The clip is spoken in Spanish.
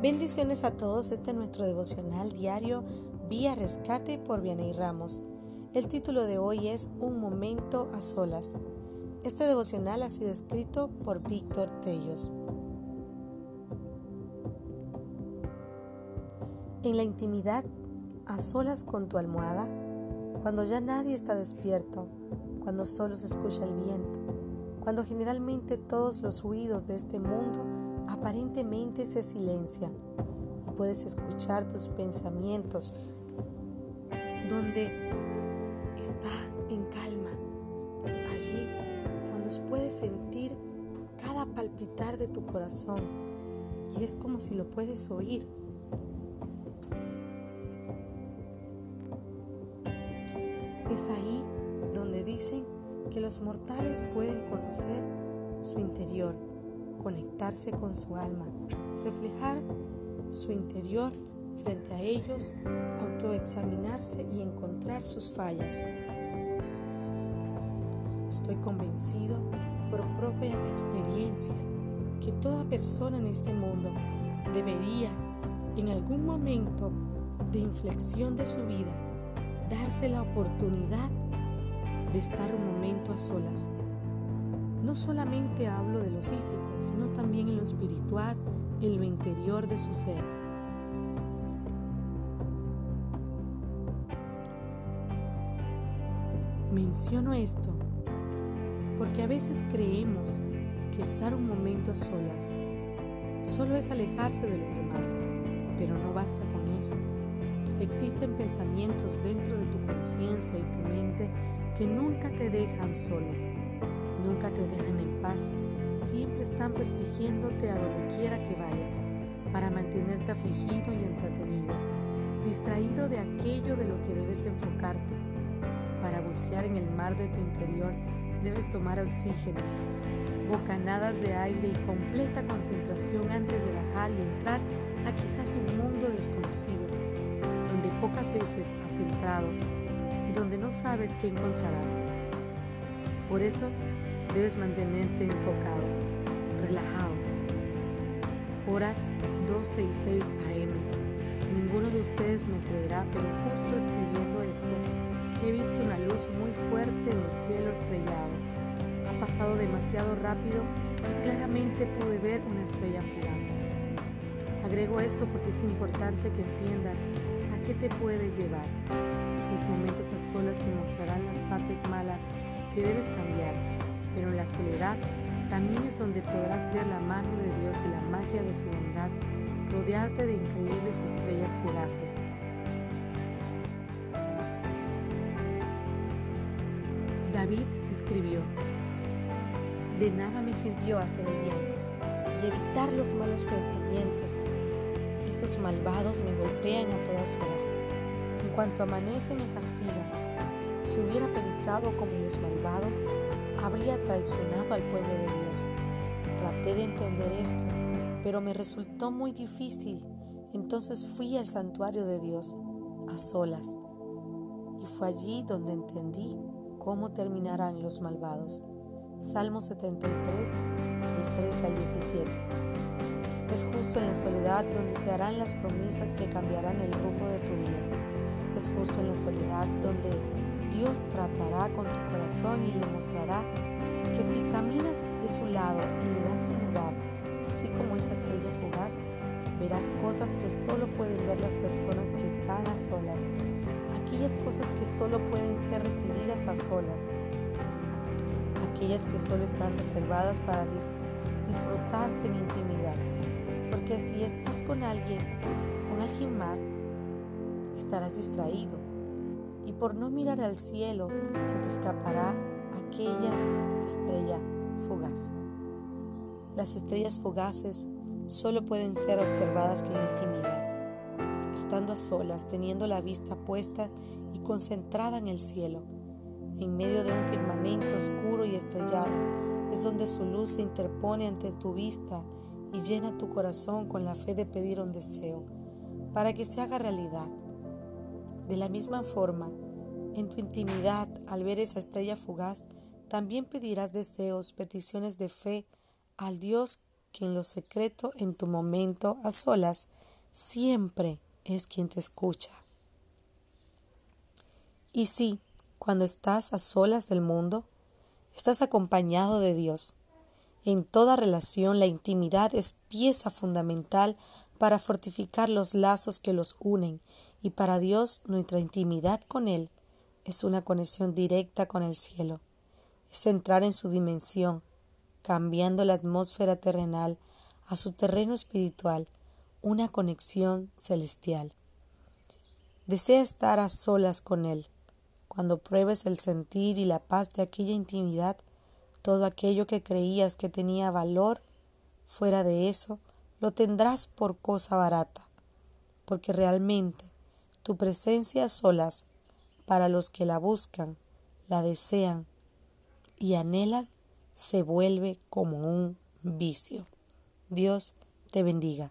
Bendiciones a todos, este es nuestro devocional diario Vía Rescate por Vianey Ramos. El título de hoy es Un momento a solas. Este devocional ha sido escrito por Víctor Tellos. En la intimidad, a solas con tu almohada, cuando ya nadie está despierto, cuando solo se escucha el viento, cuando generalmente todos los ruidos de este mundo aparentemente se silencian y puedes escuchar tus pensamientos donde está en calma. Allí, cuando puedes sentir cada palpitar de tu corazón y es como si lo puedes oír. Es ahí donde dicen que los mortales pueden conocer su interior, conectarse con su alma, reflejar su interior frente a ellos, autoexaminarse y encontrar sus fallas. Estoy convencido por propia experiencia que toda persona en este mundo debería, en algún momento de inflexión de su vida, darse la oportunidad de estar un momento a solas. No solamente hablo de lo físico, sino también en lo espiritual, en lo interior de su ser. Menciono esto porque a veces creemos que estar un momento a solas solo es alejarse de los demás, pero no basta con eso. Existen pensamientos dentro de tu conciencia y tu mente que nunca te dejan solo, nunca te dejan en paz, siempre están persiguiéndote a donde quiera que vayas para mantenerte afligido y entretenido, distraído de aquello de lo que debes enfocarte. Para bucear en el mar de tu interior debes tomar oxígeno, bocanadas de aire y completa concentración antes de bajar y entrar a quizás un mundo desconocido, donde pocas veces has entrado y donde no sabes qué encontrarás. Por eso debes mantenerte enfocado, relajado. Hora 12 y 6 AM. Ninguno de ustedes me creerá, pero justo escribiendo esto, he visto una luz muy fuerte en el cielo estrellado. Ha pasado demasiado rápido y claramente pude ver una estrella fugaz. Agrego esto porque es importante que entiendas a qué te puede llevar. Los momentos a solas te mostrarán las partes malas que debes cambiar, pero la soledad también es donde podrás ver la mano de Dios y la magia de su bondad, rodearte de increíbles estrellas fugaces. David escribió, de nada me sirvió hacer el bien y evitar los malos pensamientos. Esos malvados me golpean a todas horas. En cuanto amanece me castiga. Si hubiera pensado como los malvados, habría traicionado al pueblo de Dios. Traté de entender esto, pero me resultó muy difícil. Entonces fui al santuario de Dios, a solas. Y fue allí donde entendí cómo terminarán los malvados. Salmo 73, del 13 al 17. Es justo en la soledad donde se harán las promesas que cambiarán el rumbo de tu vida. Es justo en la soledad donde Dios tratará con tu corazón y le mostrará que si caminas de su lado y le das un lugar, así como esa estrella fugaz, verás cosas que solo pueden ver las personas que están a solas, aquellas cosas que solo pueden ser recibidas a solas, aquellas que solo están reservadas para disfrutarse en intimidad. Porque si estás con alguien, con alguien más, estarás distraído y por no mirar al cielo se te escapará aquella estrella fugaz. Las estrellas fugaces solo pueden ser observadas con intimidad, estando a solas, teniendo la vista puesta y concentrada en el cielo. En medio de un firmamento oscuro y estrellado es donde su luz se interpone ante tu vista y llena tu corazón con la fe de pedir un deseo, para que se haga realidad. De la misma forma, en tu intimidad, al ver esa estrella fugaz, también pedirás deseos, peticiones de fe al Dios que en lo secreto, en tu momento, a solas, siempre es quien te escucha. Y sí, cuando estás a solas del mundo, estás acompañado de Dios. En toda relación la intimidad es pieza fundamental para fortificar los lazos que los unen y para Dios nuestra intimidad con Él es una conexión directa con el cielo. Es entrar en su dimensión, cambiando la atmósfera terrenal a su terreno espiritual, una conexión celestial. Desea estar a solas con Él. Cuando pruebes el sentir y la paz de aquella intimidad, todo aquello que creías que tenía valor, fuera de eso, lo tendrás por cosa barata, porque realmente tu presencia a solas, para los que la buscan, la desean y anhelan, se vuelve como un vicio. Dios te bendiga.